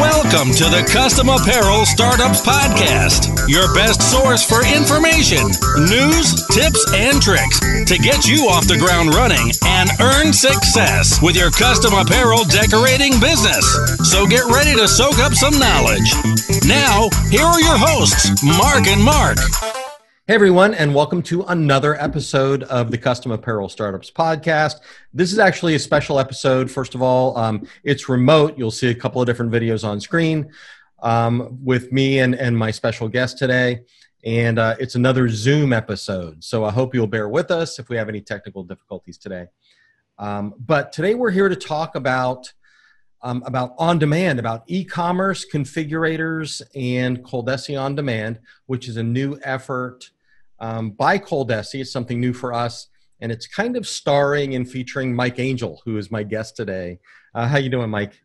Welcome to the Custom Apparel Startups Podcast, your best source for information, news, tips, and tricks to get you off the ground running and earn success with your custom apparel decorating business. So get ready to soak up some knowledge. Now, here are your hosts, Mark and Mark. Hey everyone, and welcome to another episode of the Custom Apparel Startups Podcast. This is actually a special episode. First of all, um, it's remote. You'll see a couple of different videos on screen um, with me and, and my special guest today. And uh, it's another Zoom episode. So I hope you'll bear with us if we have any technical difficulties today. Um, but today we're here to talk about um, about on demand, about e commerce configurators and Coldesi on demand, which is a new effort um, by Coldesi. It's something new for us, and it's kind of starring and featuring Mike Angel, who is my guest today. Uh, how you doing, Mike?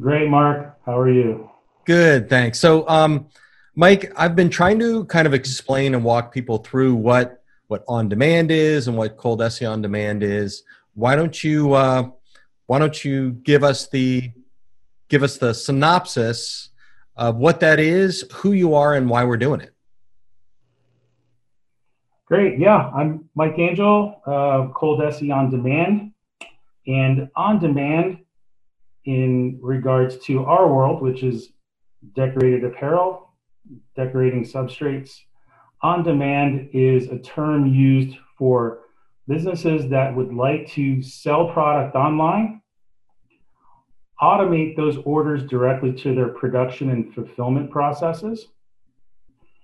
Great, Mark. How are you? Good, thanks. So, um, Mike, I've been trying to kind of explain and walk people through what what on demand is and what Cold Coldesi on demand is. Why don't you uh, Why don't you give us the give us the synopsis of what that is, who you are, and why we're doing it? Great. Yeah, I'm Mike Angel, uh, Coldesi On Demand. And on demand, in regards to our world, which is decorated apparel, decorating substrates, on demand is a term used for businesses that would like to sell product online, automate those orders directly to their production and fulfillment processes,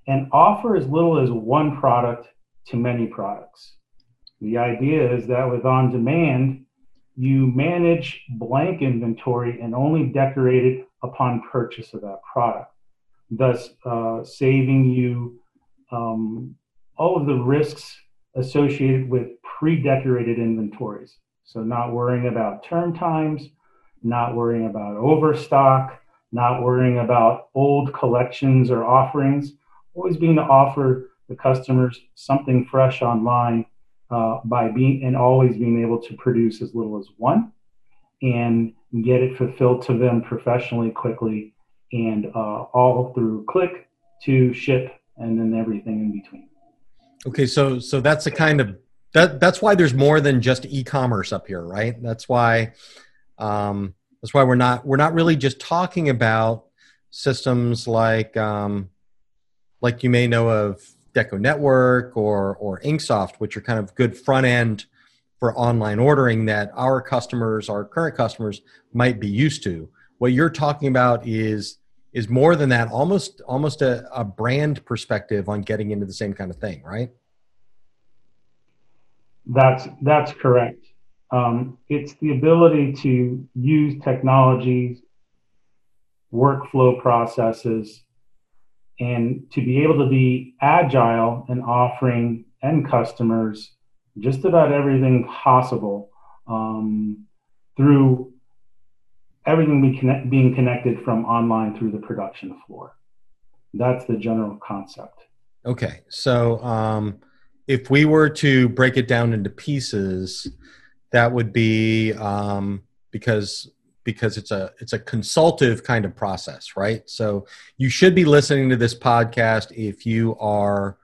and offer as little as one product to many products. The idea is that with on demand, you manage blank inventory and only decorate it upon purchase of that product, thus uh, saving you um, all of the risks associated with pre decorated inventories. So, not worrying about turn times, not worrying about overstock, not worrying about old collections or offerings, always being to offer the customers something fresh online uh, by being and always being able to produce as little as one and get it fulfilled to them professionally quickly and uh, all through click to ship and then everything in between. Okay so so that's a kind of that that's why there's more than just e-commerce up here right? That's why um, that's why we're not we're not really just talking about systems like um, like you may know of Deco Network or or Inksoft, which are kind of good front end for online ordering that our customers, our current customers, might be used to. What you're talking about is is more than that, almost almost a, a brand perspective on getting into the same kind of thing, right? That's that's correct. Um, it's the ability to use technologies, workflow processes, and to be able to be agile in offering end customers just about everything possible um, through everything be connect, being connected from online through the production floor. That's the general concept. Okay, so um, if we were to break it down into pieces, that would be um, because because it's a it's a consultative kind of process right? So you should be listening to this podcast if you are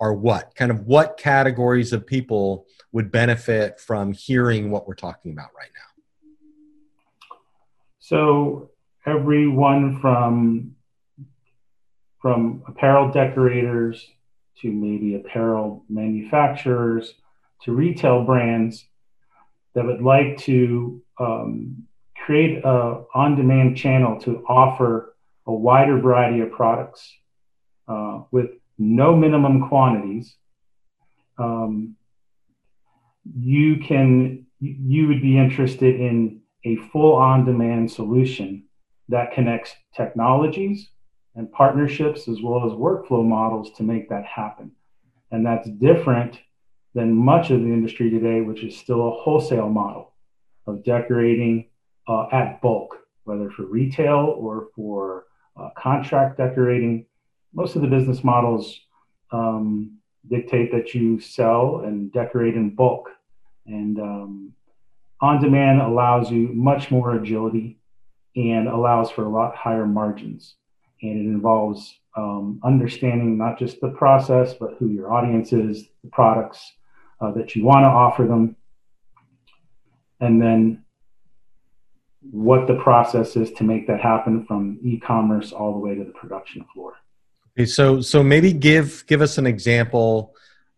are what? Kind of what categories of people would benefit from hearing what we're talking about right now? So everyone from from apparel decorators to maybe apparel manufacturers to retail brands that would like to um, create a on-demand channel to offer a wider variety of products uh, with no minimum quantities. Um, you can you would be interested in a full on-demand solution that connects technologies and partnerships as well as workflow models to make that happen. And that's different than much of the industry today, which is still a wholesale model of decorating uh, at bulk, whether for retail or for uh, contract decorating. Most of the business models um, dictate that you sell and decorate in bulk. And um, on demand allows you much more agility and allows for a lot higher margins. And it involves um, understanding not just the process, but who your audience is, the products uh, that you want to offer them, and then what the process is to make that happen from e-commerce all the way to the production floor. Okay, so so maybe give give us an example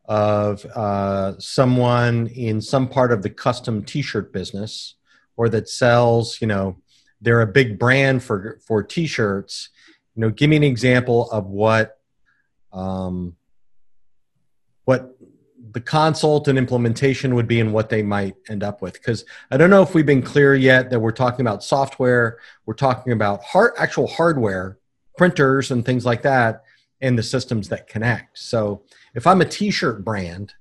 of uh, someone in some part of the custom T-shirt business, or that sells, you know, they're a big brand for for T-shirts. You know, give me an example of what um, the consult and implementation would be and what they might end up with. Because i don't know if we've been clear yet that we're talking about software we're talking about hard, actual hardware printers and things like that and the systems that connect. So if i'm a t-shirt brand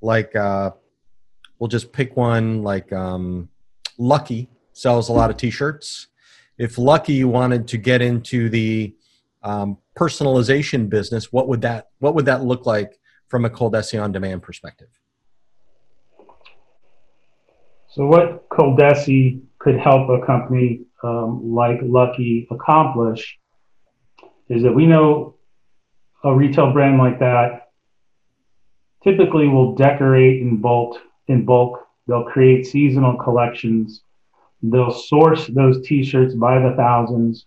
like uh, we'll just pick one like um, lucky sells a lot of t-shirts. If lucky wanted to get into the um, personalization business what would that what would that look like from a Coldesi on demand perspective? So, what Coldesi could help a company um, like Lucky accomplish is that we know a retail brand like that typically will decorate in bulk. In bulk, they'll create seasonal collections. They'll source those T-shirts by the thousands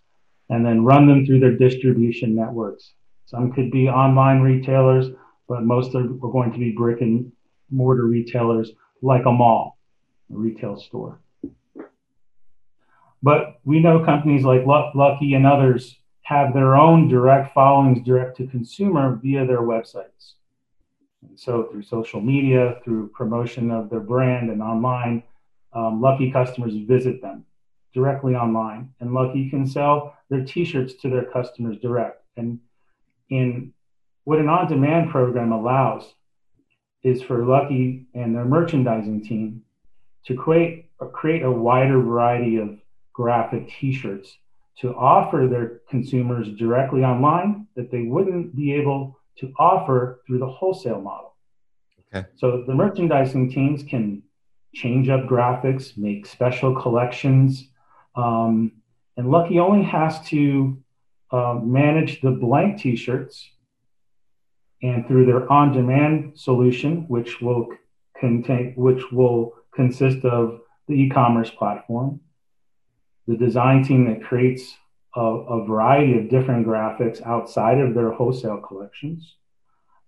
and then run them through their distribution networks. Some could be online retailers but most are, are going to be brick and mortar retailers like a mall, a retail store. But we know companies like Lucky and others have their own direct followings direct to consumer via their websites. And so through social media, through promotion of their brand and online, um, Lucky customers visit them directly online. And Lucky can sell their t-shirts to their customers direct. And in what an on demand program allows is for Lucky and their merchandising team to create, create a wider variety of graphic t shirts to offer their consumers directly online that they wouldn't be able to offer through the wholesale model. Okay. So the merchandising teams can change up graphics, make special collections. Um, and Lucky only has to uh, manage the blank t shirts and through their on-demand solution, which will contain, which will consist of the e-commerce platform, the design team that creates a, a variety of different graphics outside of their wholesale collections,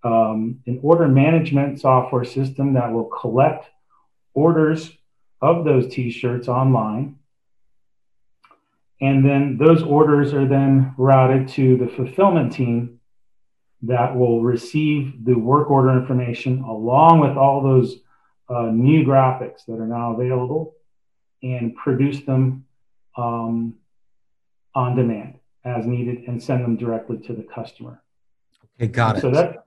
um, an order management software system that will collect orders of those T-shirts online. And then those orders are then routed to the fulfillment team that will receive the work order information along with all those uh, new graphics that are now available and produce them um, on demand as needed and send them directly to the customer. Okay, got it. So that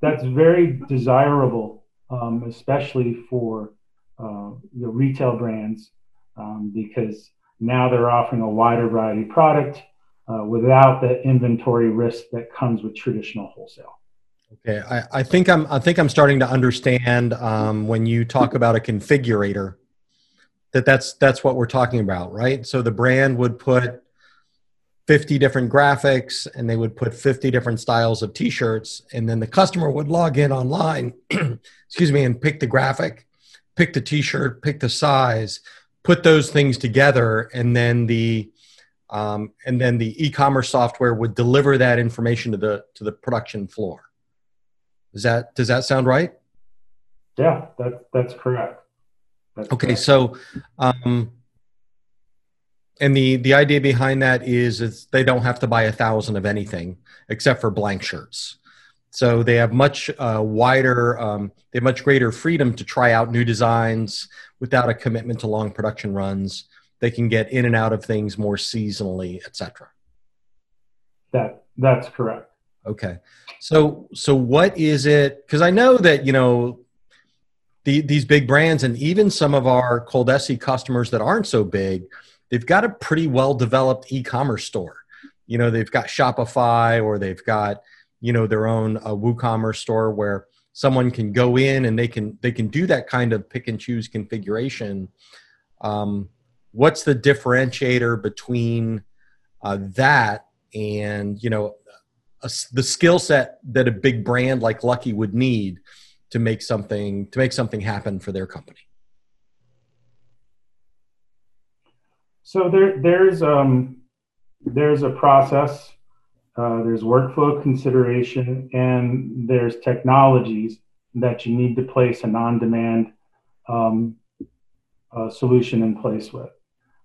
that's very desirable, um, especially for uh, the retail brands, um, because now they're offering a wider variety of product uh, without the inventory risk that comes with traditional wholesale. Okay, I, I think I'm I think I'm starting to understand um, when you talk about a configurator that that's that's what we're talking about, right? So the brand would put 50 different graphics and they would put 50 different styles of t-shirts and then the customer would log in online excuse me and pick the graphic pick the t-shirt pick the size put those things together and then the um, and then the e-commerce software would deliver that information to the to the production floor. Does that does that sound right? Yeah, that that's correct. That's okay, correct. so um, and the the idea behind that is is they don't have to buy a thousand of anything except for blank shirts. So they have much uh, wider, um, they have much greater freedom to try out new designs without a commitment to long production runs they can get in and out of things more seasonally, etc. That that's correct. Okay. So so what is it? Because I know that you know the, these big brands and even some of our Coldesi customers that aren't so big, they've got a pretty well developed e-commerce store. You know, they've got Shopify or they've got you know their own uh, WooCommerce store where someone can go in and they can they can do that kind of pick and choose configuration. Um, what's the differentiator between uh, that and you know a, the skill set that a big brand like Lucky would need to make something to make something happen for their company? So there, there's um, there's a process, uh, there's workflow consideration, and there's technologies that you need to place an on-demand um, uh, solution in place with.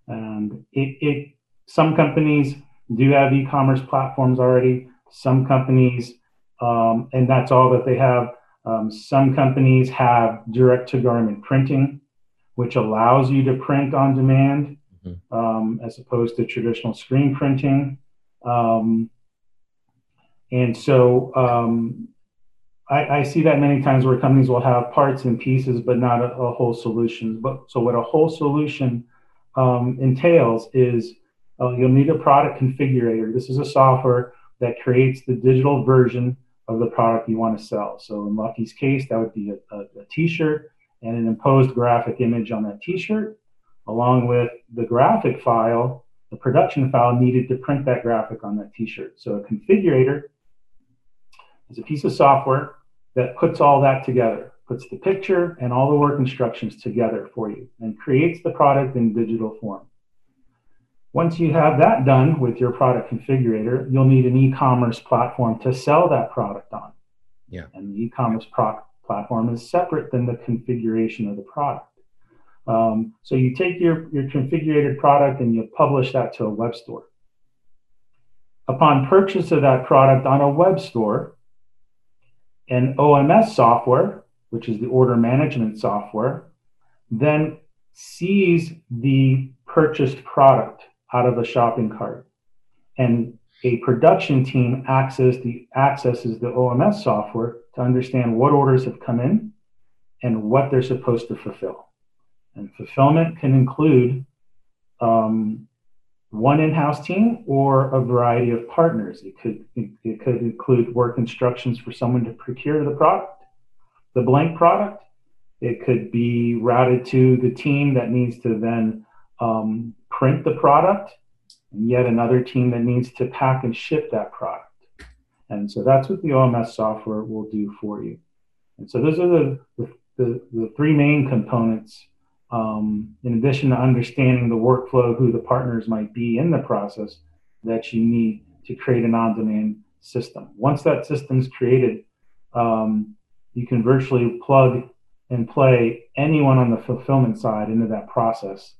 And it, it, some companies do have e-commerce platforms already. Some companies, um, and that's all that they have. Um, some companies have direct-to-garment printing, which allows you to print on demand mm-hmm. um, as opposed to traditional screen printing. Um, and so um, I, I, see that many times where companies will have parts and pieces, but not a, a whole solution. But so what a whole solution um, entails is uh, you'll need a product configurator. This is a software that creates the digital version of the product you want to sell. So in Lucky's case, that would be a a, a T-shirt and an imposed graphic image on that T-shirt along with the graphic file, the production file needed to print that graphic on that t-shirt. So a configurator is a piece of software that puts all that together, puts the picture and all the work instructions together for you and creates the product in digital form. Once you have that done with your product configurator, you'll need an e-commerce platform to sell that product on. Yeah. And the e-commerce platform is separate than the configuration of the product. Um, so you take your, your configured product and you publish that to a web store. Upon purchase of that product on a web store, an OMS software, which is the order management software, then sees the purchased product out of a shopping cart. And a production team access the, accesses the OMS software to understand what orders have come in and what they're supposed to fulfill. And fulfillment can include um, one in-house team or a variety of partners. It could it could include work instructions for someone to procure the product, the blank product. It could be routed to the team that needs to then um, print the product, and yet another team that needs to pack and ship that product. And so that's what the OMS software will do for you. And so those are the, the, the, the three main components um, in addition to understanding the workflow, who the partners might be in the process, that you need to create an on demand system. Once that system's created, um, you can virtually plug and play anyone on the fulfillment side into that process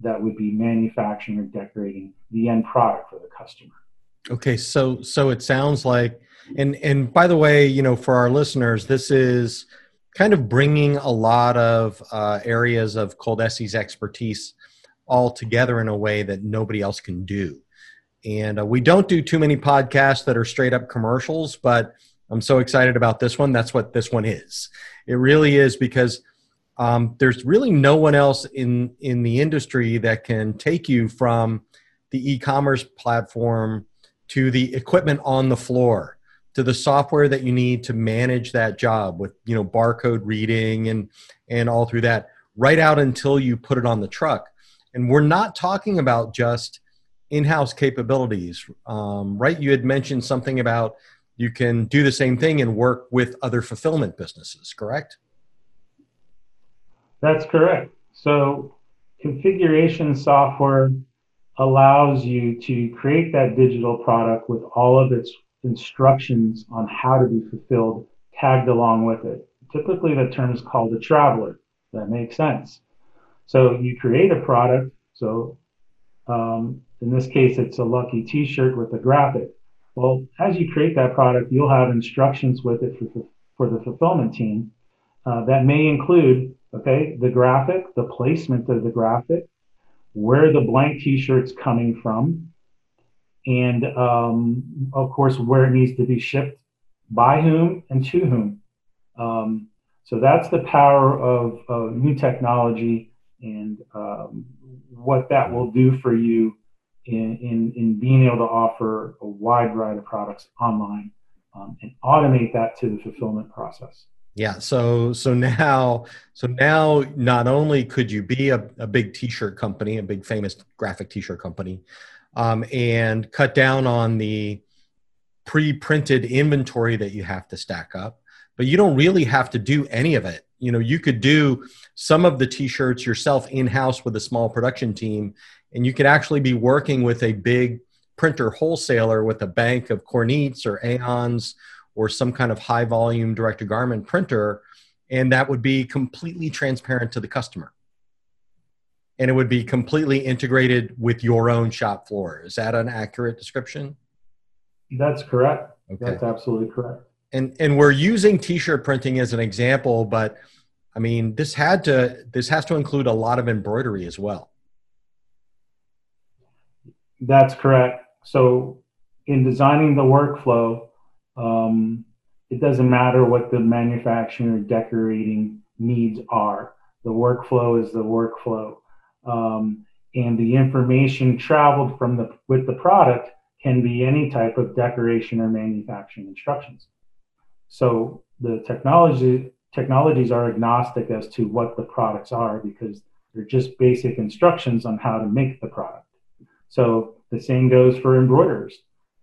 that would be manufacturing or decorating the end product for the customer. Okay, so so it sounds like and and by the way, you know, for our listeners, this is kind of bringing a lot of uh, areas of cold Coldesi's expertise all together in a way that nobody else can do. And uh, we don't do too many podcasts that are straight up commercials, but I'm so excited about this one. That's what this one is. It really is because um, there's really no one else in in the industry that can take you from the e-commerce platform to the equipment on the floor to the software that you need to manage that job with you know barcode reading and and all through that right out until you put it on the truck and we're not talking about just in-house capabilities um, right you had mentioned something about you can do the same thing and work with other fulfillment businesses correct that's correct so configuration software allows you to create that digital product with all of its instructions on how to be fulfilled tagged along with it. Typically, the term is called a traveler. That makes sense. So you create a product. So um, in this case, it's a lucky T-shirt with a graphic. Well, as you create that product, you'll have instructions with it for, for the fulfillment team uh, that may include, okay, the graphic, the placement of the graphic, where the blank T-shirt's coming from, and um, of course where it needs to be shipped by whom and to whom. Um, so that's the power of, of new technology and um, what that will do for you in, in, in, being able to offer a wide variety of products online um, and automate that to the fulfillment process Yeah. So so now so now not only could you be a, a big T-shirt company, a big famous graphic T-shirt company, um, and cut down on the pre-printed inventory that you have to stack up, but you don't really have to do any of it. You know, you could do some of the T-shirts yourself in-house with a small production team, and you could actually be working with a big printer wholesaler with a bank of Kornits or Aeoons or some kind of high volume direct to garment printer, and that would be completely transparent to the customer. And it would be completely integrated with your own shop floor. Is that an accurate description? That's correct. Okay. That's absolutely correct. And and we're using t-shirt printing as an example, but I mean this had to this has to include a lot of embroidery as well. That's correct. So in designing the workflow, um, it doesn't matter what the manufacturing or decorating needs are. The workflow is the workflow. Um, and the information traveled from the with the product can be any type of decoration or manufacturing instructions. So the technology technologies are agnostic as to what the products are because they're just basic instructions on how to make the product. So the same goes for embroiderers.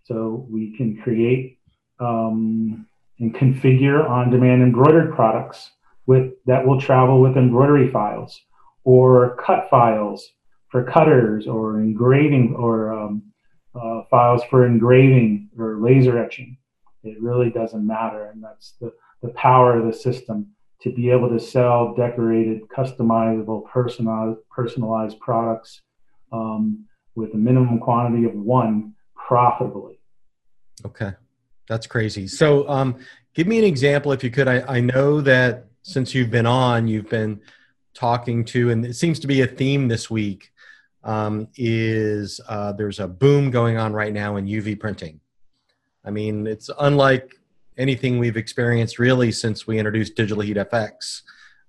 So we can create um, and configure on-demand embroidered products with that will travel with embroidery files or cut files for cutters or engraving or um, uh, files for engraving or laser etching. It really doesn't matter, and that's the, the power of the system to be able to sell decorated, customizable, personalized, personalized products um, with a minimum quantity of one profitably. Okay. That's crazy. So, um, give me an example if you could. I, I know that since you've been on, you've been talking to, and it seems to be a theme this week. Um, is uh, there's a boom going on right now in UV printing? I mean, it's unlike anything we've experienced really since we introduced Digital Heat FX.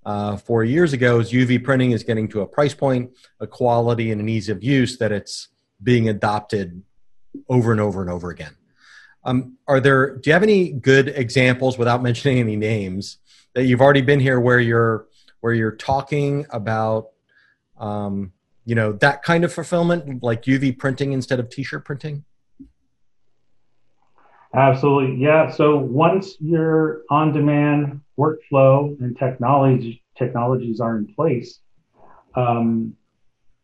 Uh, four years ago, is UV printing is getting to a price point, a quality, and an ease of use that it's being adopted over and over and over again. Um, are there? Do you have any good examples, without mentioning any names, that you've already been here where you're where you're talking about, um, you know, that kind of fulfillment, like UV printing instead of T-shirt printing? Absolutely, yeah. So once your on-demand workflow and technology technologies are in place, um,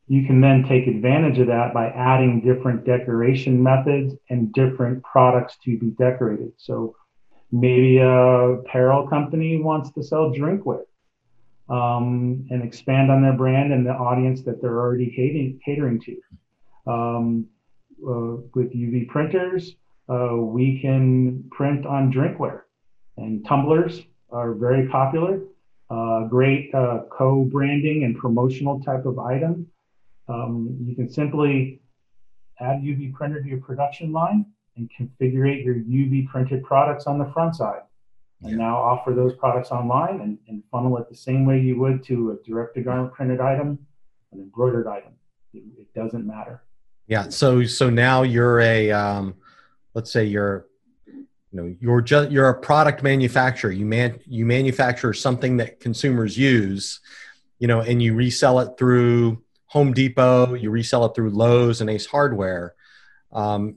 you can then take advantage of that by adding different decoration methods and different products to be decorated. So maybe a apparel company wants to sell drinkware um, and expand on their brand and the audience that they're already catering, catering to. Um, uh, with UV printers, uh, we can print on drinkware, and tumblers are very popular. Uh, great uh, co-branding and promotional type of item. Um, you can simply add UV printer to your production line and configure your UV printed products on the front side. And yeah. now offer those products online and, and, funnel it the same way you would to a direct to garment printed item, an embroidered item. It, it, doesn't matter. Yeah. So so now you're a um, let's say you're you know you're just you're a product manufacturer. You man you manufacture something that consumers use, you know, and you resell it through Home Depot, you resell it through Lowe's and Ace Hardware. Um,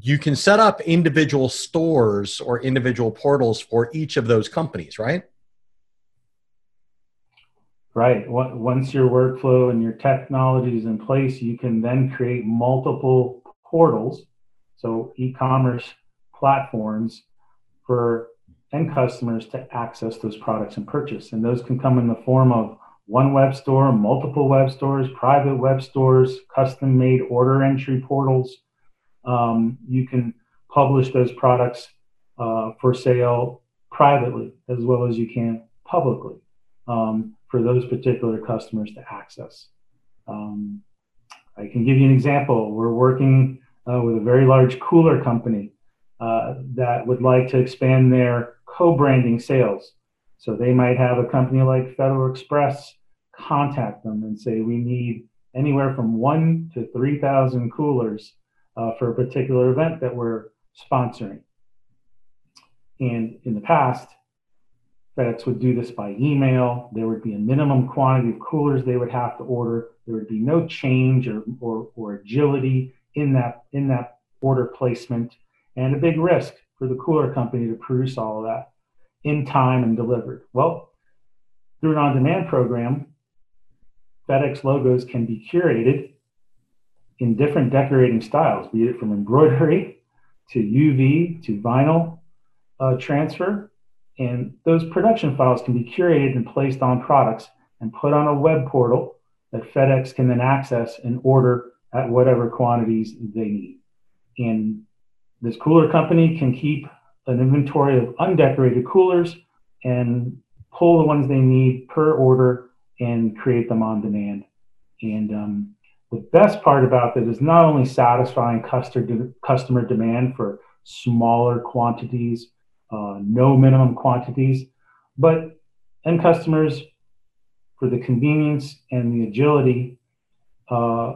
you can set up individual stores or individual portals for each of those companies, right? Right. Once your workflow and your technology is in place, you can then create multiple portals, so e commerce platforms for end customers to access those products and purchase. And those can come in the form of one web store, multiple web stores, private web stores, custom made order entry portals. Um, you can publish those products uh, for sale privately as well as you can publicly um, for those particular customers to access. Um, I can give you an example. We're working uh, with a very large cooler company uh, that would like to expand their co branding sales. So they might have a company like Federal Express contact them and say, we need anywhere from one to 3,000 coolers uh, for a particular event that we're sponsoring. And in the past, FedEx would do this by email. There would be a minimum quantity of coolers they would have to order. There would be no change or, or, or agility in that, in that order placement and a big risk for the cooler company to produce all of that in time and delivered. Well, through an on demand program, FedEx logos can be curated in different decorating styles, be it from embroidery to UV to vinyl uh, transfer. And those production files can be curated and placed on products and put on a web portal that FedEx can then access and order at whatever quantities they need. And this cooler company can keep an inventory of undecorated coolers and pull the ones they need per order and create them on demand. And um, the best part about that is not only satisfying customer, customer demand for smaller quantities, uh, no minimum quantities, but end customers for the convenience and the agility uh,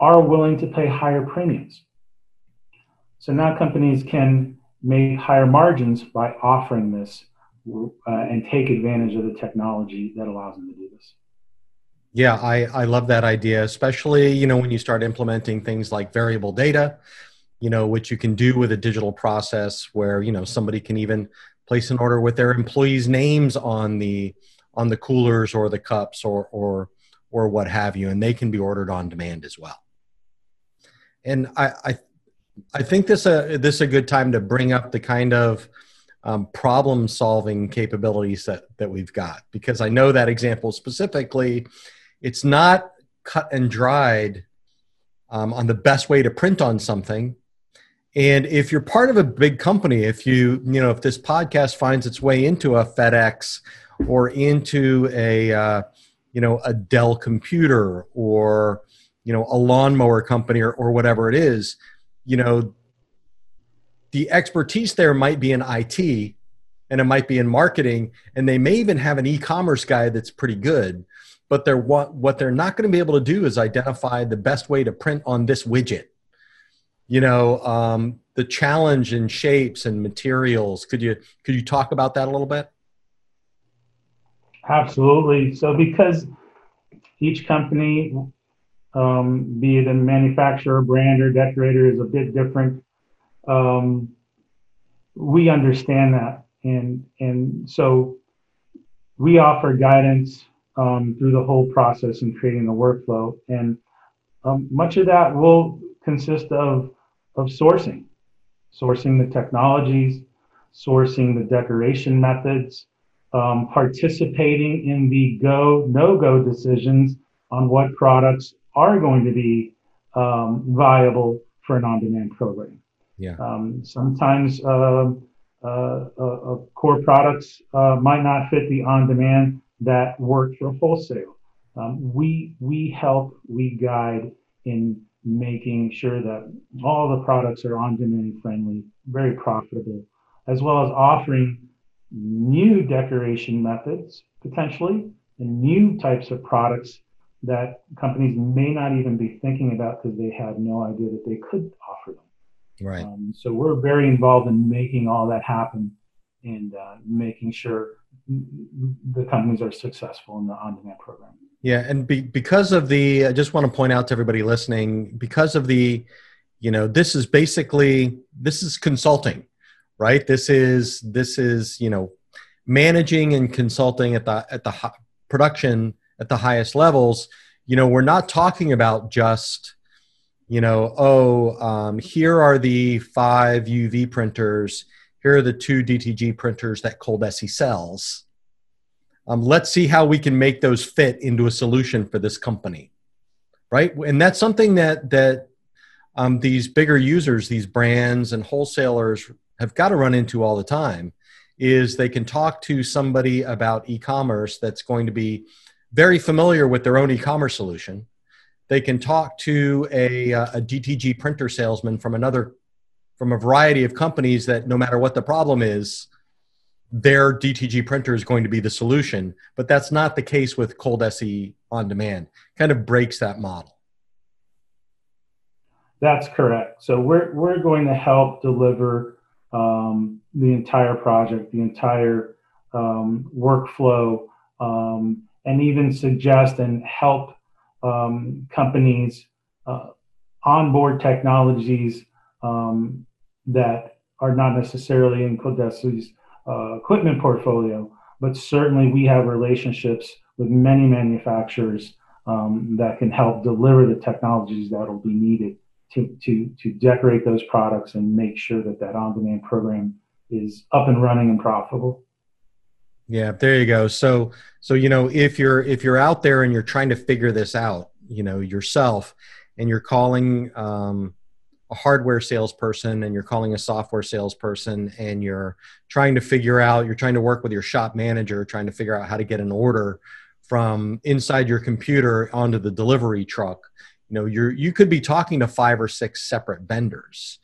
are willing to pay higher premiums. So now companies can make higher margins by offering this uh, and take advantage of the technology that allows them to do this. Yeah, I, I love that idea, especially, you know, when you start implementing things like variable data, you know, which you can do with a digital process where, you know, somebody can even place an order with their employees' names on the on the coolers or the cups or or or what have you, and they can be ordered on demand as well. And I I, I think this a uh, this is a good time to bring up the kind of um, problem solving capabilities that that we've got. Because I know that example specifically it's not cut and dried um, on the best way to print on something. And if you're part of a big company if you you know if this podcast finds its way into a fedex or into a uh, you know a dell computer or you know a lawnmower company or, or whatever it is you know the expertise there might be in it and it might be in marketing and they may even have an e-commerce guy that's pretty good but they're what what they're not going to be able to do is identify the best way to print on this widget. You know um, the challenge in shapes and materials. Could you could you talk about that a little bit? Absolutely. So because each company um, be it a manufacturer brand or decorator is a bit different um, we understand that and and so we offer guidance um, through the whole process in creating the workflow. And um, much of that will consist of, of sourcing, sourcing the technologies, sourcing the decoration methods, um, participating in the go, no go decisions on what products are going to be um, viable for an on demand program. Yeah. Um, sometimes uh, uh, uh, core products uh, might not fit the on demand that work for wholesale. Um, we we help, we guide in making sure that all the products are on-demand friendly, very profitable, as well as offering new decoration methods potentially and new types of products that companies may not even be thinking about because they had no idea that they could offer them. Right. Um, so we're very involved in making all that happen and uh, making sure the companies are successful in the on-demand program. Yeah, and be, because of the, I just want to point out to everybody listening, because of the, you know, this is basically this is consulting, right? This is this is you know managing and consulting at the at the production at the highest levels. You know, we're not talking about just you know, oh, um, here are the five UV printers here are the two DTG printers that Coldesi sells. Um, let's see how we can make those fit into a solution for this company, right? And that's something that that um, these bigger users, these brands and wholesalers, have got to run into all the time. Is they can talk to somebody about e-commerce that's going to be very familiar with their own e-commerce solution. They can talk to a, uh, a DTG printer salesman from another from a variety of companies that no matter what the problem is, their DTG printer is going to be the solution. But that's not the case with ColDesi on demand. Kind of breaks that model. That's correct. So we're we're going to help deliver um, the entire project, the entire um, workflow, um, and even suggest and help um, companies uh, onboard technologies um, that are not necessarily in ColDesi's uh, equipment portfolio, but certainly we have relationships with many manufacturers um, that can help deliver the technologies that will be needed to, to, to decorate those products and make sure that that on-demand program is up and running and profitable. Yeah, there you go. So, so you know, if you're if you're out there and you're trying to figure this out, you know, yourself, and you're calling um, a hardware salesperson and you're calling a software salesperson and you're trying to figure out, you're trying to work with your shop manager, trying to figure out how to get an order from inside your computer onto the delivery truck. You know, you're you could be talking to five or six separate vendors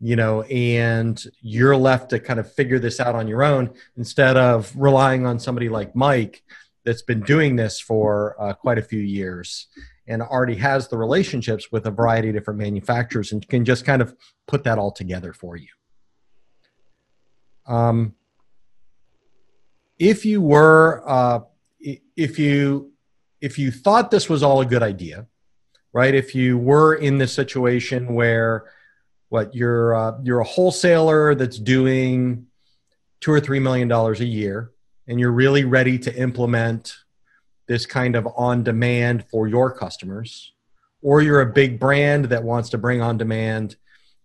you know, and you're left to kind of figure this out on your own instead of relying on somebody like Mike that's been doing this for uh, quite a few years and already has the relationships with a variety of different manufacturers and can just kind of put that all together for you. Um, if you were, uh, if you, if you thought this was all a good idea, right? If you were in this situation where what you're uh, you're a wholesaler that's doing two or three million dollars a year and you're really ready to implement this kind of on demand for your customers or you're a big brand that wants to bring on demand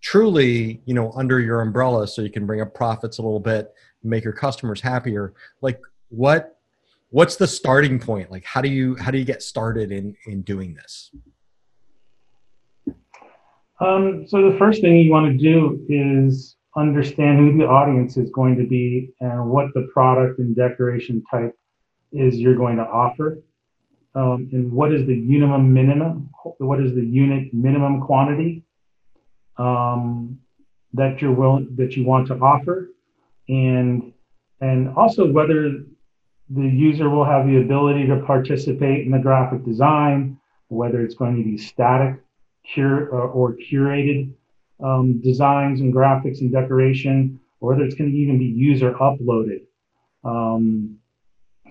truly you know under your umbrella so you can bring up profits a little bit make your customers happier. Like what what's the starting point? Like how do you how do you get started in in doing this um, so the first thing you want to do is understand who the audience is going to be and what the product and decoration type is you're going to offer. Um, and what is the minimum minimum? What is the unit minimum quantity um, that you're willing that you want to offer, and and also whether the user will have the ability to participate in the graphic design, whether it's going to be static cure uh, or curated um, designs and graphics and decoration, or whether it's going to even be user uploaded. Um,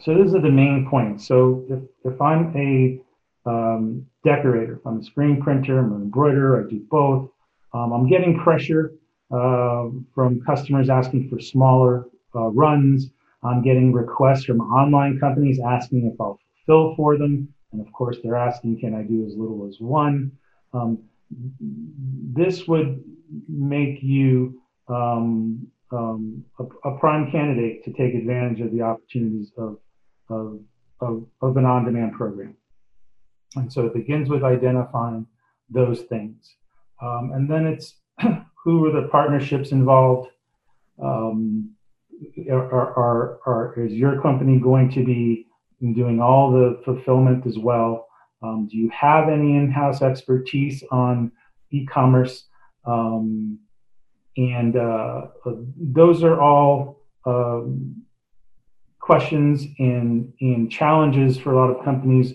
so those are the main points. So if, if I'm a um, decorator, if I'm a screen printer, I'm an embroiderer, I do both. Um, I'm getting pressure uh, from customers asking for smaller uh, runs. I'm getting requests from online companies asking if I'll fulfill for them. And of course, they're asking, can I do as little as one? Um, this would make you um, um, a, a, prime candidate to take advantage of the opportunities of, of, of, of an on demand program. And so it begins with identifying those things. Um, and then it's who are the partnerships involved? Um, are, are, are, is your company going to be doing all the fulfillment as well? Um, do you have any in-house expertise on e-commerce? Um, and uh, those are all um, questions and, and challenges for a lot of companies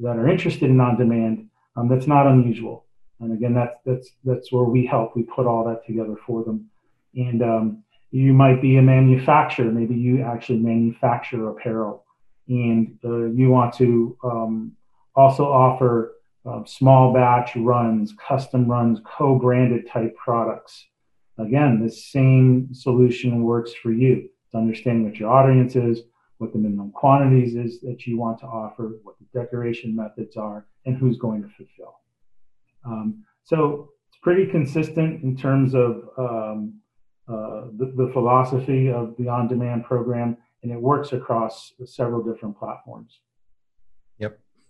that are interested in on-demand. Um, that's not unusual. And again, that's that's that's where we help. We put all that together for them. And um, you might be a manufacturer. Maybe you actually manufacture apparel, and uh, you want to um, also offer um, small batch runs, custom runs, co-branded type products. Again, the same solution works for you. It's understanding what your audience is, what the minimum quantities is that you want to offer, what the decoration methods are, and who's going to fulfill. Um, so it's pretty consistent in terms of um, uh, the, the philosophy of the on-demand program, and it works across several different platforms.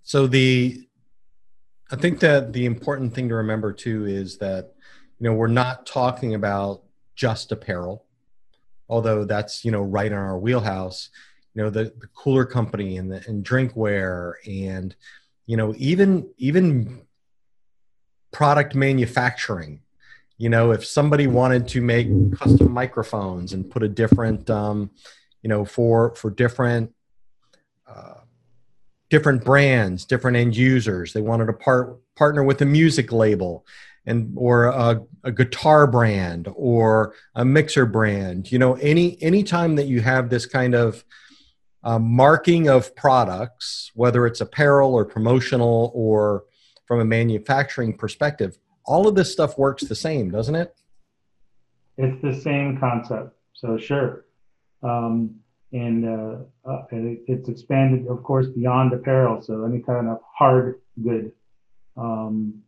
So the I think that the important thing to remember too is that you know we're not talking about just apparel, although that's you know right in our wheelhouse. You know the, the cooler company and the and drinkware and you know even even product manufacturing. You know if somebody wanted to make custom microphones and put a different um, you know for for different uh, different brands, different end users. They wanted to part, partner with a music label and or a, a guitar brand or a mixer brand. You know any any time that you have this kind of uh, marking of products whether it's apparel or promotional or from a manufacturing perspective all of this stuff works the same doesn't it? It's the same concept. So sure. Um, and, uh, uh, it, it's expanded of course beyond apparel so any kind of hard good um,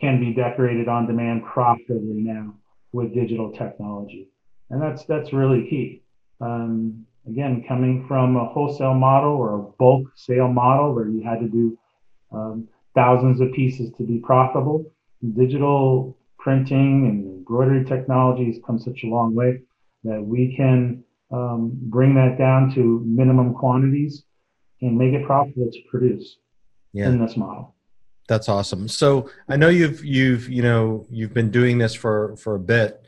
can be decorated on demand profitably now with digital technology. And that's, that's really key. Um, again, coming from a wholesale model or a bulk sale model where you had to do um, thousands of pieces to be profitable, digital printing and embroidery technology has come such a long way that we can um, bring that down to minimum quantities and make it profitable to produce yeah. in this model. That's awesome. So I know you've you've you know you've been doing this for for a bit.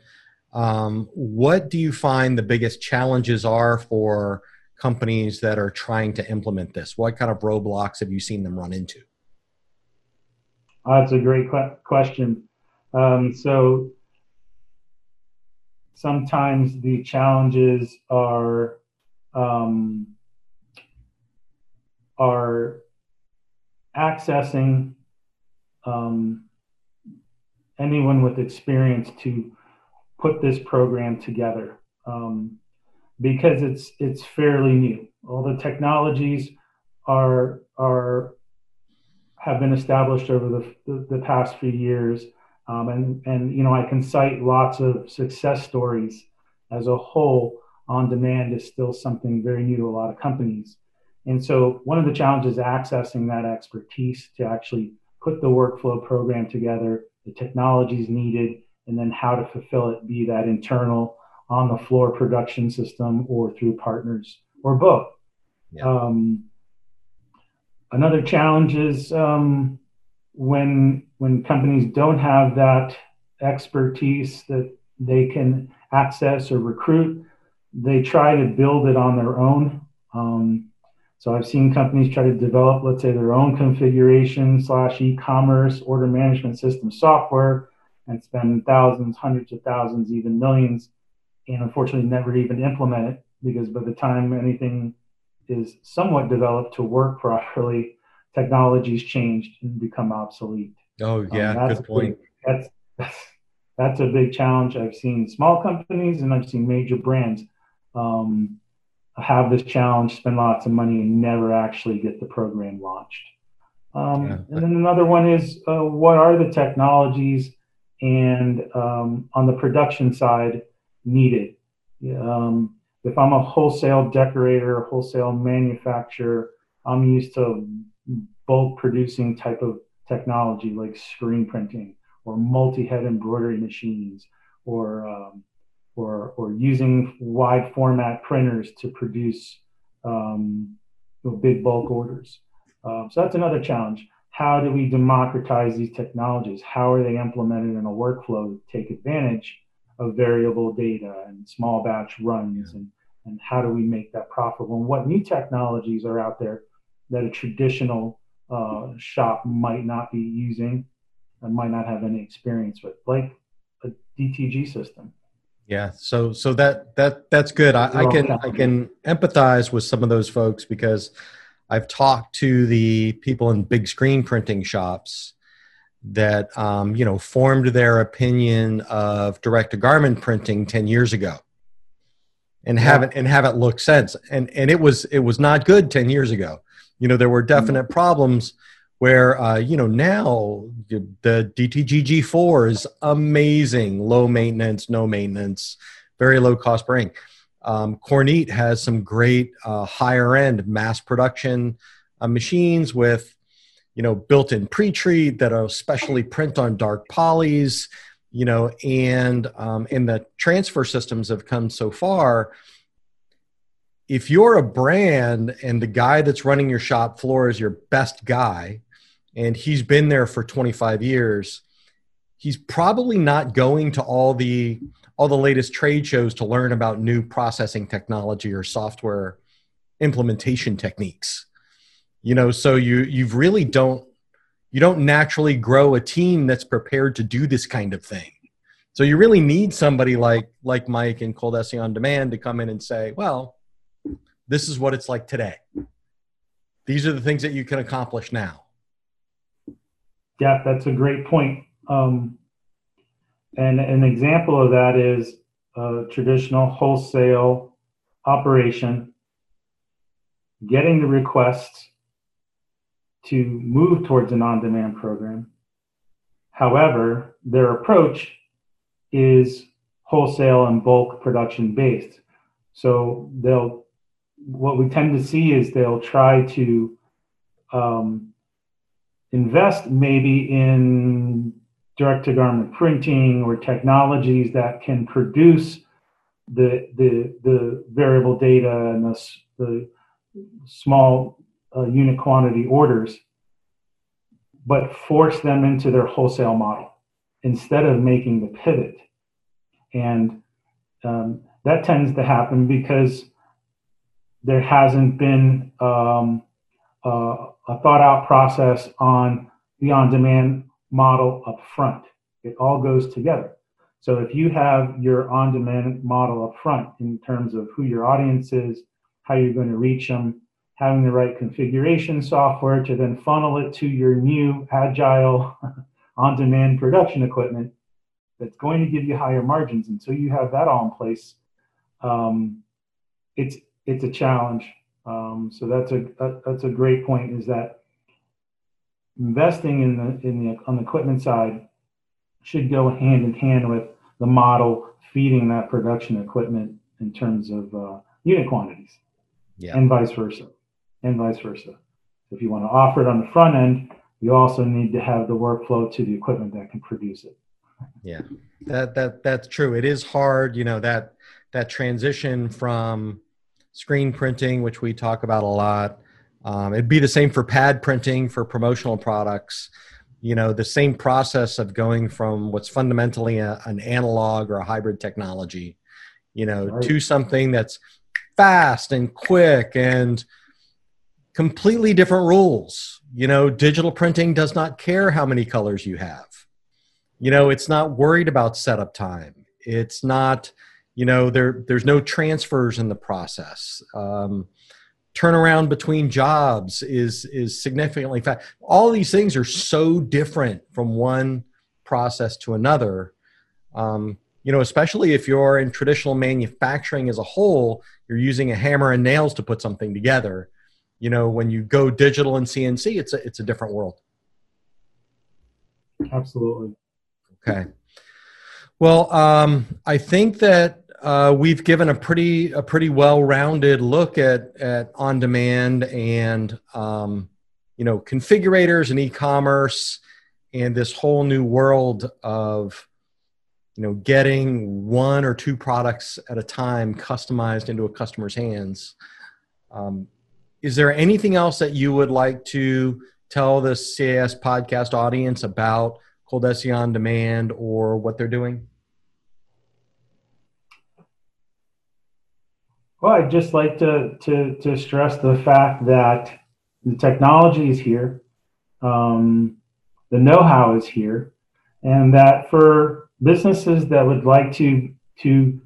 Um, what do you find the biggest challenges are for companies that are trying to implement this? What kind of roadblocks have you seen them run into? Uh, that's a great que- question. Um, so sometimes the challenges are um, are accessing um, anyone with experience to put this program together um, because it's it's fairly new. All the technologies are are have been established over the, the, the past few years, um, and and you know I can cite lots of success stories. As a whole, on demand is still something very new to a lot of companies, and so one of the challenges is accessing that expertise to actually put the workflow program together, the technologies needed, and then how to fulfill it, be that internal on the floor production system or through partners or both. Yeah. Um, another challenge is um, when when companies don't have that expertise that they can access or recruit, they try to build it on their own. Um, so I've seen companies try to develop, let's say, their own configuration slash e-commerce order management system software and spend thousands, hundreds of thousands, even millions, and unfortunately never even implement it because by the time anything is somewhat developed to work properly, technology's changed and become obsolete. Oh yeah, um, good point. Big, that's, that's that's a big challenge. I've seen small companies and I've seen major brands. Um, have this challenge, spend lots of money, and never actually get the program launched. Um, yeah. And then another one is uh, what are the technologies and um, on the production side needed? Um, if I'm a wholesale decorator, wholesale manufacturer, I'm used to bulk producing type of technology like screen printing or multi-head embroidery machines or um, or, or using wide format printers to produce um, you know, big bulk orders. Uh, so that's another challenge. How do we democratize these technologies? How are they implemented in a workflow to take advantage of variable data and small batch runs? And, and how do we make that profitable? And what new technologies are out there that a traditional uh, shop might not be using and might not have any experience with, like a DTG system. Yeah, so so that that that's good. I, I can I can empathize with some of those folks because I've talked to the people in big screen printing shops that um, you know formed their opinion of direct to garment printing 10 years ago and yeah. haven't and haven't looked since and and it was it was not good 10 years ago you know there were definite mm-hmm. problems where uh, you know now the DTG G4 is amazing, low maintenance, no maintenance, very low cost per ink. Um, has some great uh, higher end mass production uh, machines with you know built-in pre-treat that are especially print on dark polys you know and um, and the transfer systems have come so far if you're a brand and the guy that's running your shop floor is your best guy and he's been there for 25 years he's probably not going to all the all the latest trade shows to learn about new processing technology or software implementation techniques you know so you you really don't you don't naturally grow a team that's prepared to do this kind of thing. So you really need somebody like like Mike and Cold on Demand to come in and say, well, this is what it's like today. These are the things that you can accomplish now. Yeah, that's a great point. Um, and an example of that is a traditional wholesale operation getting the requests to move towards an on demand program. However, their approach is wholesale and bulk production based. So they'll, what we tend to see is they'll try to um, invest maybe in direct to garment printing or technologies that can produce the, the, the variable data and the, the small uh, unit quantity orders, but force them into their wholesale model instead of making the pivot. And um, that tends to happen because there hasn't been um, uh, a thought out process on the on demand model up front. It all goes together. So if you have your on demand model up front in terms of who your audience is, how you're going to reach them, having the right configuration software to then funnel it to your new agile on demand production equipment that's going to give you higher margins. Until you have that all in place, um, it's it's a challenge. Um, so that's a that, that's a great point. Is that investing in the in the on the equipment side should go hand in hand with the model feeding that production equipment in terms of uh, unit quantities, yeah. and vice versa and vice versa. If you want to offer it on the front end, you also need to have the workflow to the equipment that can produce it. Yeah, that that that's true. It is hard, you know that that transition from screen printing, which we talk about a lot. Um, it'd be the same for pad printing for promotional products. You know, the same process of going from what's fundamentally a, an analog or a hybrid technology, you know, right. to something that's fast and quick and completely different rules. You know, digital printing does not care how many colors you have. You know, it's not worried about setup time. It's not, you know, there there's no transfers in the process. Um, turnaround between jobs is is significantly fast. All these things are so different from one process to another. Um, you know, especially if you're in traditional manufacturing as a whole, you're using a hammer and nails to put something together you know when you go digital and cnc it's a it's a different world absolutely okay well um, i think that uh, we've given a pretty a pretty well-rounded look at at on demand and um, you know configurators and e-commerce and this whole new world of you know getting one or two products at a time customized into a customer's hands um, is there anything else that you would like to tell the CAS podcast audience about Cold on Demand or what they're doing? Well, I'd just like to, to, to stress the fact that the technology is here, um, the know how is here, and that for businesses that would like to, to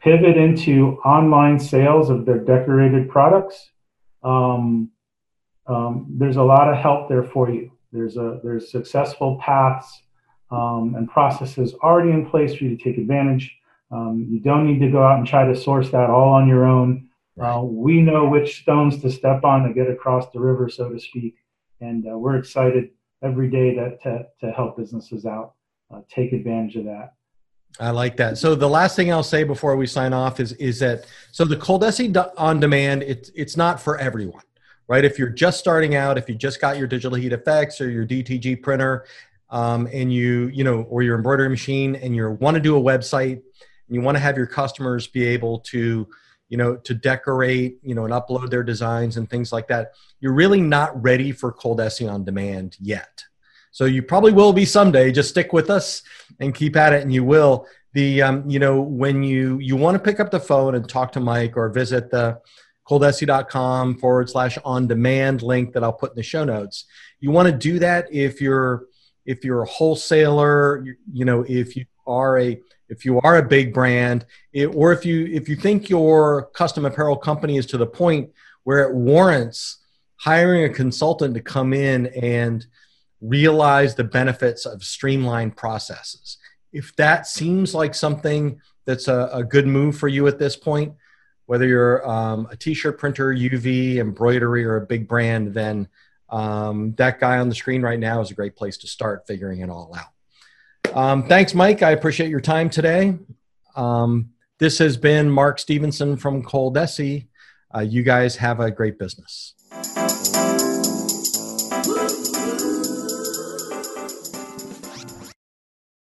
pivot into online sales of their decorated products, um, um, there's a lot of help there for you. There's a there's successful paths um, and processes already in place for you to take advantage. Um, you don't need to go out and try to source that all on your own. Uh, we know which stones to step on to get across the river, so to speak, and uh, we're excited every day to, to, to help businesses out. Uh, take advantage of that. I like that. So the last thing I'll say before we sign off is is that so the ColDesi on demand it's it's not for everyone, right? If you're just starting out, if you just got your DigitalHeat FX or your DTG printer, um, and you you know or your embroidery machine, and you want to do a website, you want to have your customers be able to you know to decorate you know and upload their designs and things like that, you're really not ready for ColDesi on demand yet. So you probably will be someday. Just stick with us and keep at it, and you will. The um, you know when you you want to pick up the phone and talk to Mike or visit the coldesi.com forward slash on demand link that I'll put in the show notes. You want to do that if you're if you're a wholesaler, you, you know, if you are a if you are a big brand, it, or if you if you think your custom apparel company is to the point where it warrants hiring a consultant to come in and realize the benefits of streamlined processes. If that seems like something that's a, a good move for you at this point, whether you're um, a t-shirt printer, UV, embroidery, or a big brand, then um, that guy on the screen right now is a great place to start figuring it all out. Um, thanks, Mike. I appreciate your time today. Um, this has been Mark Stevenson from ColDesi. Uh, you guys have a great business.